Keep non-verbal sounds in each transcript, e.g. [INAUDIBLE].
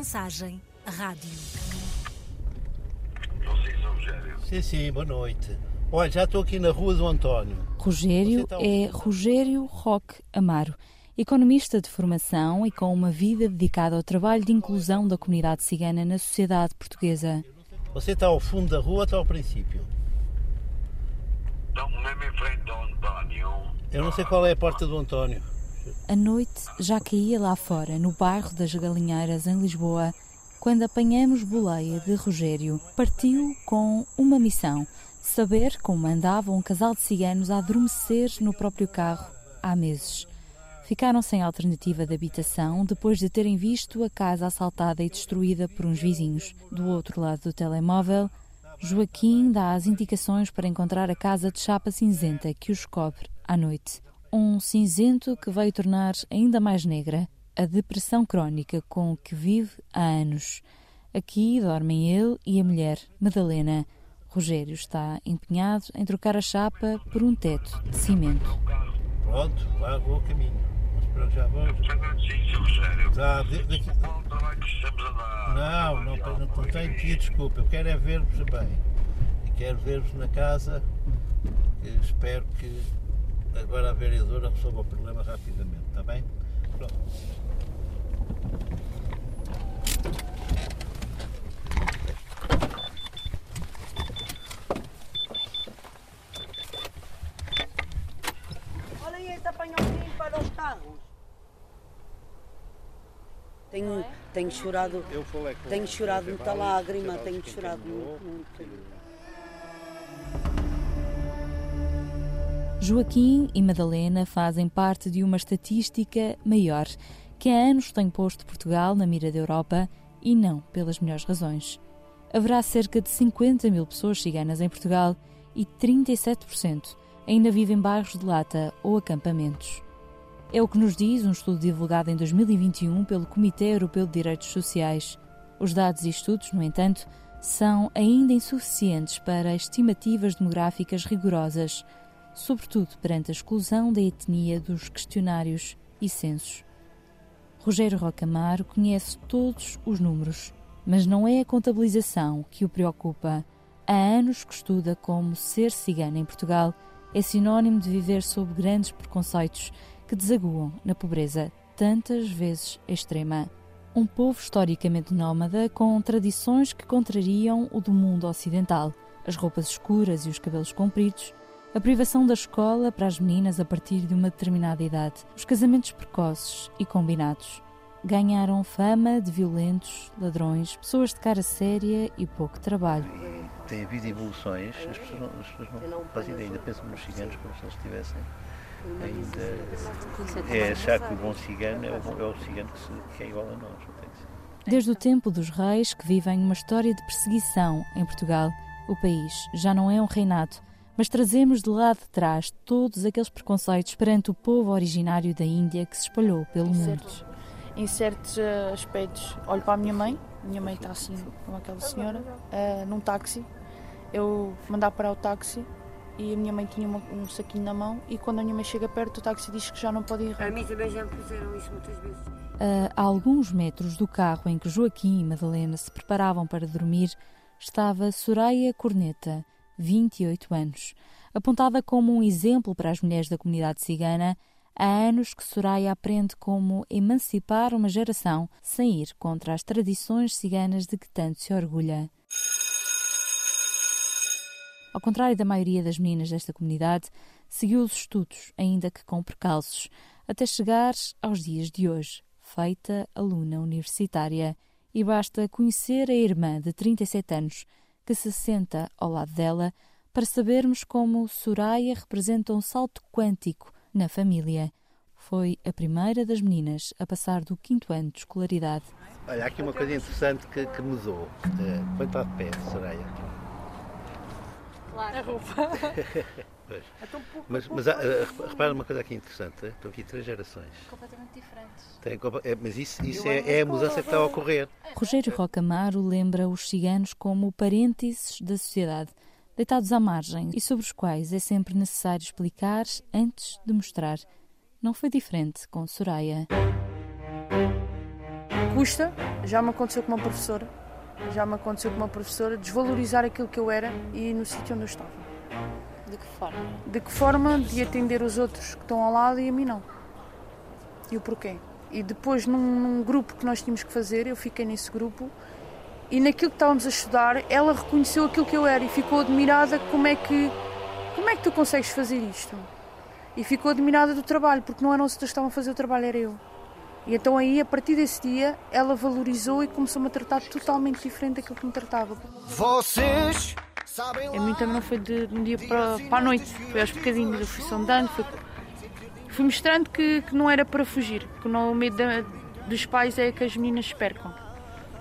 Mensagem Rádio. Sim, sim, boa noite. Olha, já estou aqui na Rua do António. Rogério é Rogério Roque Amaro, economista de formação e com uma vida dedicada ao trabalho de inclusão da comunidade cigana na sociedade portuguesa. Você está ao fundo da rua ou está ao princípio? Estamos mesmo em frente ao António. Eu não sei qual é a porta do António. A noite já caía lá fora, no bairro das Galinheiras, em Lisboa, quando apanhamos boleia de Rogério. Partiu com uma missão: saber como andava um casal de ciganos a adormecer no próprio carro há meses. Ficaram sem alternativa de habitação depois de terem visto a casa assaltada e destruída por uns vizinhos. Do outro lado do telemóvel, Joaquim dá as indicações para encontrar a casa de chapa cinzenta que os cobre à noite. Um cinzento que veio tornar ainda mais negra a depressão crónica com que vive há anos. Aqui dormem ele e a mulher, Madalena. Rogério está empenhado em trocar a chapa por um teto de cimento. Pronto, lá vou ao caminho. Mas pronto, já vou. Sim, Sr. Rogério. Já, de- trabalho estamos a dar. Não, não, não, não tenho que ir, desculpa. Eu quero é ver-vos bem. E quero ver-vos na casa. Espero que agora a vereadora resolva o problema rapidamente, está bem? Pronto. Olha aí esse apanhãozinho para os carros. Tenho, tenho chorado, tenho chorado muita lágrima, tenho chorado muito, muito. Joaquim e Madalena fazem parte de uma estatística maior que há anos tem posto Portugal na mira da Europa e não pelas melhores razões. Haverá cerca de 50 mil pessoas ciganas em Portugal e 37% ainda vivem em bairros de lata ou acampamentos. É o que nos diz um estudo divulgado em 2021 pelo Comitê Europeu de Direitos Sociais. Os dados e estudos, no entanto, são ainda insuficientes para estimativas demográficas rigorosas, sobretudo perante a exclusão da etnia dos questionários e censos. Rogério Rocamaro conhece todos os números, mas não é a contabilização que o preocupa. Há anos que estuda como ser cigano em Portugal é sinónimo de viver sob grandes preconceitos que desaguam na pobreza, tantas vezes extrema. Um povo historicamente nómada com tradições que contrariam o do mundo ocidental, as roupas escuras e os cabelos compridos, a privação da escola para as meninas a partir de uma determinada idade, os casamentos precoces e combinados. Ganharam fama de violentos, ladrões, pessoas de cara séria e pouco trabalho. Tem havido evoluções, as pessoas não, as pessoas não fazem ideia, ainda pensam nos ciganos como se eles estivessem ainda. É achar que o bom cigano é o, bom- é o cigano que, se- que é igual a nós. Desde o tempo dos reis que vivem uma história de perseguição em Portugal, o país já não é um reinado, mas trazemos de lá de trás todos aqueles preconceitos perante o povo originário da Índia que se espalhou pelo mundo. certos, em certos eh, aspectos. Olho para a minha mãe, minha mãe está assim, como aquela senhora, eh, num táxi. Eu mandar parar o táxi e a minha mãe tinha uma- um saquinho na mão e quando a minha mãe chega perto o táxi diz que já não pode ir. A mim também já me fizeram isso muitas vezes. A alguns metros do carro em que Joaquim e Madalena se preparavam para dormir estava Soraya Corneta, 28 anos. Apontada como um exemplo para as mulheres da comunidade cigana, há anos que Soraya aprende como emancipar uma geração sem ir contra as tradições ciganas de que tanto se orgulha. Ao contrário da maioria das meninas desta comunidade, seguiu os estudos, ainda que com precalços, até chegar aos dias de hoje, feita aluna universitária. E basta conhecer a irmã de 37 anos, que se senta ao lado dela, para sabermos como Soraya representa um salto quântico na família. Foi a primeira das meninas a passar do quinto ano de escolaridade. Olha, há aqui uma coisa interessante que, que mudou. Põe para de pé, Soraya. A roupa. [LAUGHS] Pois. Mas, mas há, eh, repara uma coisa aqui interessante. eh, Estão aqui três gerações. Completamente diferentes. Tem é, mas isso, isso é, é a mudança que está a ocorrer. Rogério Rocamaro lembra os ciganos como parênteses da sociedade, deitados à margem e sobre os quais é sempre necessário explicar antes de mostrar. Não foi diferente com Soraya. custa, já me aconteceu com uma professora, já me aconteceu com uma professora desvalorizar aquilo que eu era e no sítio onde eu estava. De que forma? De que forma de atender os outros que estão ao lado e a mim não. E o porquê. E depois, num, num grupo que nós tínhamos que fazer, eu fiquei nesse grupo e naquilo que estávamos a estudar, ela reconheceu aquilo que eu era e ficou admirada como é que como é que tu consegues fazer isto? E ficou admirada do trabalho, porque não eram os outros que estavam a fazer o trabalho, era eu. E então aí, a partir desse dia, ela valorizou e começou-me a tratar totalmente diferente daquilo que me tratava. Vocês sabem A mim também não foi de, de um dia para, para a noite, foi aos bocadinhos, eu fui sondando, fui, fui mostrando que, que não era para fugir, que não, o medo da, dos pais é que as meninas percam,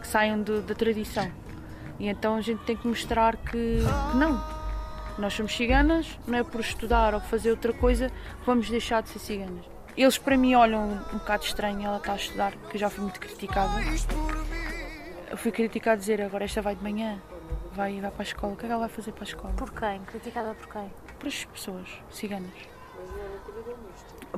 que saiam de, da tradição. E então a gente tem que mostrar que, que não, nós somos ciganas, não é por estudar ou fazer outra coisa que vamos deixar de ser ciganas. Eles para mim olham um bocado estranho, ela está a estudar, porque eu já fui muito criticada. Eu fui criticada a dizer agora esta vai de manhã, vai, vai para a escola. O que é que ela vai fazer para a escola? Por quem? Criticada por quem? Por as pessoas ciganas.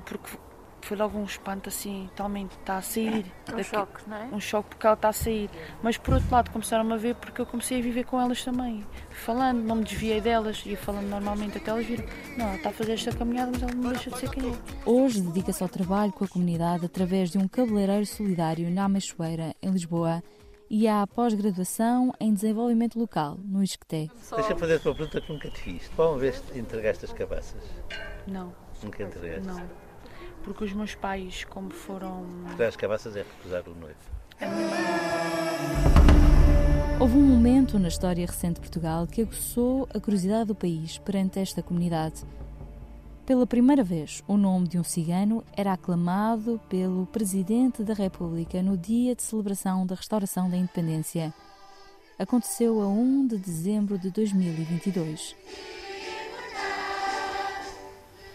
Porque foi logo um espanto assim, totalmente, está a sair. [LAUGHS] Um daqui, choque, não é? Um choque porque ela está a sair. Mas por outro lado começaram a ver porque eu comecei a viver com elas também. Falando, não me desviei delas, ia falando normalmente até elas viram. Não, ela está a fazer esta caminhada, mas ela não deixa de ser quem é. Hoje dedica-se ao trabalho com a comunidade através de um cabeleireiro solidário na Machoeira, em Lisboa, e à pós-graduação em desenvolvimento local, no ISCTE. Deixa-me fazer-te uma pergunta que nunca te fiz. Qual uma vez entregaste as cabaças? Não. Nunca entregaste? Não porque os meus pais, como foram. As cabaças é recusar o noivo. Houve um momento na história recente de Portugal que aguçou a curiosidade do país perante esta comunidade. Pela primeira vez, o nome de um cigano era aclamado pelo Presidente da República no dia de celebração da restauração da independência. Aconteceu a 1 de dezembro de 2022.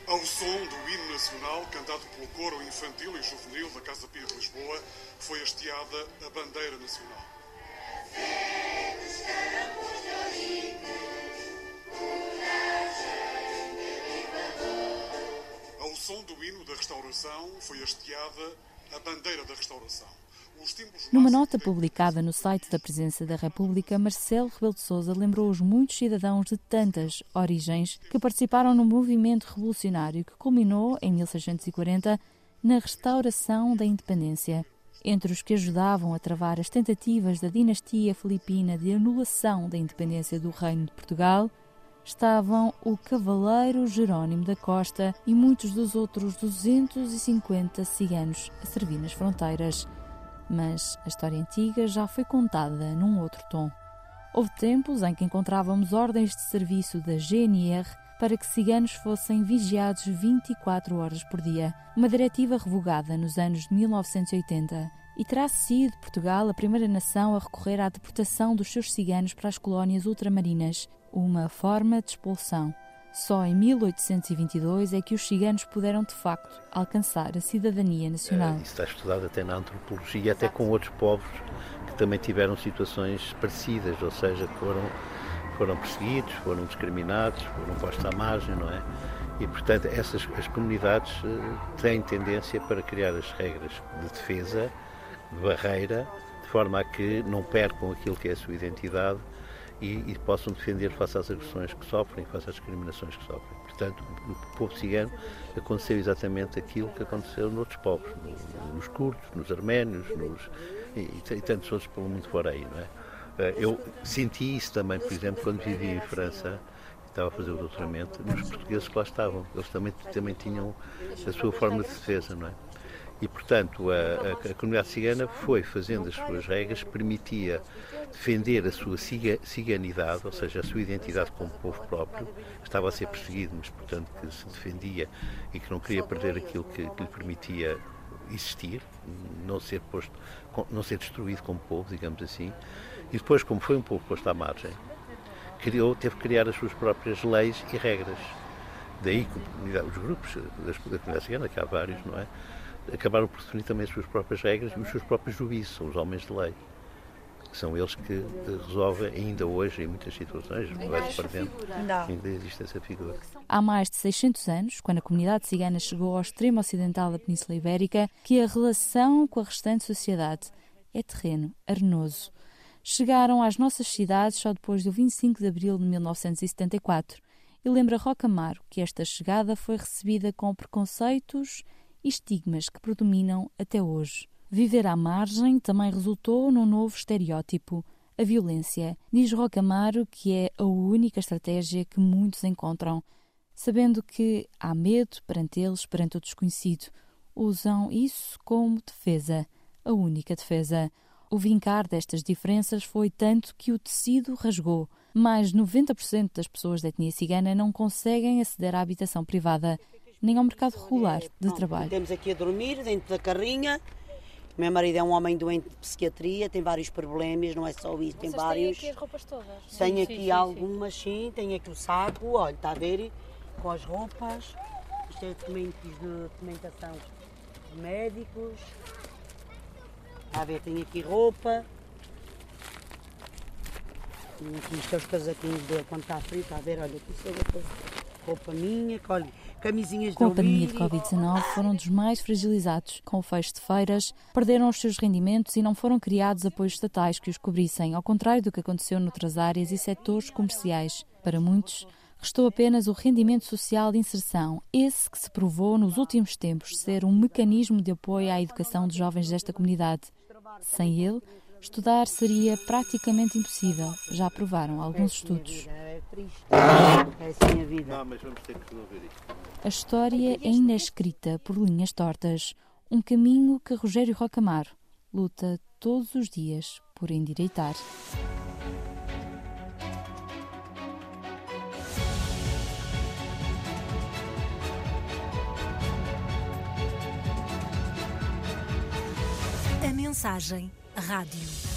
Ao som do hino nacional, cantado pelo coro infantil e juvenil da Casa Pia de Lisboa, foi hasteada a bandeira nacional. Ao som do hino da restauração, foi hasteada a bandeira da restauração. Numa nota publicada no site da Presidência da República, Marcelo Rebelo de Sousa lembrou os muitos cidadãos de tantas origens que participaram no movimento revolucionário que culminou, em 1640, na restauração da independência. Entre os que ajudavam a travar as tentativas da dinastia filipina de anulação da independência do Reino de Portugal estavam o cavaleiro Jerónimo da Costa e muitos dos outros 250 ciganos a servir nas fronteiras mas a história antiga já foi contada num outro tom. Houve tempos em que encontrávamos ordens de serviço da GNR para que ciganos fossem vigiados 24 horas por dia, uma diretiva revogada nos anos de 1980. E terá sido Portugal a primeira nação a recorrer à deportação dos seus ciganos para as colónias ultramarinas, uma forma de expulsão. Só em 1822 é que os ciganos puderam de facto alcançar a cidadania nacional. É, isso está estudado até na antropologia, até com outros povos que também tiveram situações parecidas, ou seja, foram, foram perseguidos, foram discriminados, foram postos à margem, não é? E, portanto, essas as comunidades uh, têm tendência para criar as regras de defesa, de barreira, de forma a que não percam aquilo que é a sua identidade e, e, possam defender face às agressões que sofrem, face às discriminações que sofrem. Portanto, no povo cigano aconteceu exatamente aquilo que aconteceu noutros povos, no, nos curdos, nos arménios, nos, e, e, tantos outros pelo mundo fora aí, não é? Eh, eu senti isso também, por exemplo, quando vivi em França, estava a fazer o doutoramento, nos portugueses que lá estavam. Eles também, também tinham a sua forma de defesa, não é? E, portanto, a, a, a, comunidade cigana foi fazendo as suas regras, permitia defender a sua ciganidade, ou seja, a sua identidade como povo próprio, estava a ser perseguido, mas, portanto, que se defendia e que não queria perder aquilo que, que lhe permitia existir, não ser posto, não ser destruído como povo, digamos assim. E depois, como foi um povo posto à margem, criou, teve que criar as suas próprias leis e regras. Daí que os grupos da comunidade cigana, que há vários, não é? Acabaram por definir também as suas próprias regras e os seus próprios juízes, são os homens de lei. São eles que resolvem ainda hoje, em muitas situações, não vai se perdendo, ainda existe essa figura. Há mais de 600 anos, quando a comunidade cigana chegou ao extremo ocidental da Península Ibérica, que a relação com a restante sociedade é terreno arenoso. Chegaram às nossas cidades só depois do 25 de abril de 1974 e lembra Rocamaro que esta chegada foi recebida com preconceitos e estigmas que predominam até hoje. Viver à margem também resultou num novo estereótipo, a violência. Diz Rocamaro que é a única estratégia que muitos encontram, sabendo que há medo perante eles, perante o desconhecido. Usam isso como defesa, a única defesa. O vincar destas diferenças foi tanto que o tecido rasgou. Mais de 90% das pessoas da etnia cigana não conseguem aceder à habitação privada, nem ao mercado regular de trabalho. Temos aqui a dormir dentro da carrinha. Meu marido é um homem doente de psiquiatria, tem vários problemas, não é só isso, tem Vocês vários. têm aqui as roupas todas? Tem Sim, aqui sim, sim, algumas, sim. Tem aqui o saco, olha, está a ver? Com as roupas. Isto é documentos de documentação de médicos. Está a ver? Tem aqui roupa. Tem aqui isto é os casaquinhos dele quando está frio, está a ver? Olha, aqui são roupa, roupa minha, olha, camisinhas Com a de pandemia de ouvido. Covid-19, foram dos mais fragilizados. Com o fecho de feiras, perderam os seus rendimentos e não foram criados apoios estatais que os cobrissem, ao contrário do que aconteceu noutras áreas e setores comerciais. Para muitos, restou apenas o rendimento social de inserção, esse que se provou nos últimos tempos ser um mecanismo de apoio à educação de jovens desta comunidade. Sem ele, estudar seria praticamente impossível, já provaram alguns estudos. É triste. É assim a história ainda é escrita por linhas tortas, um caminho que Rogério Rocamaro luta todos os dias por endireitar. A mensagem rádio.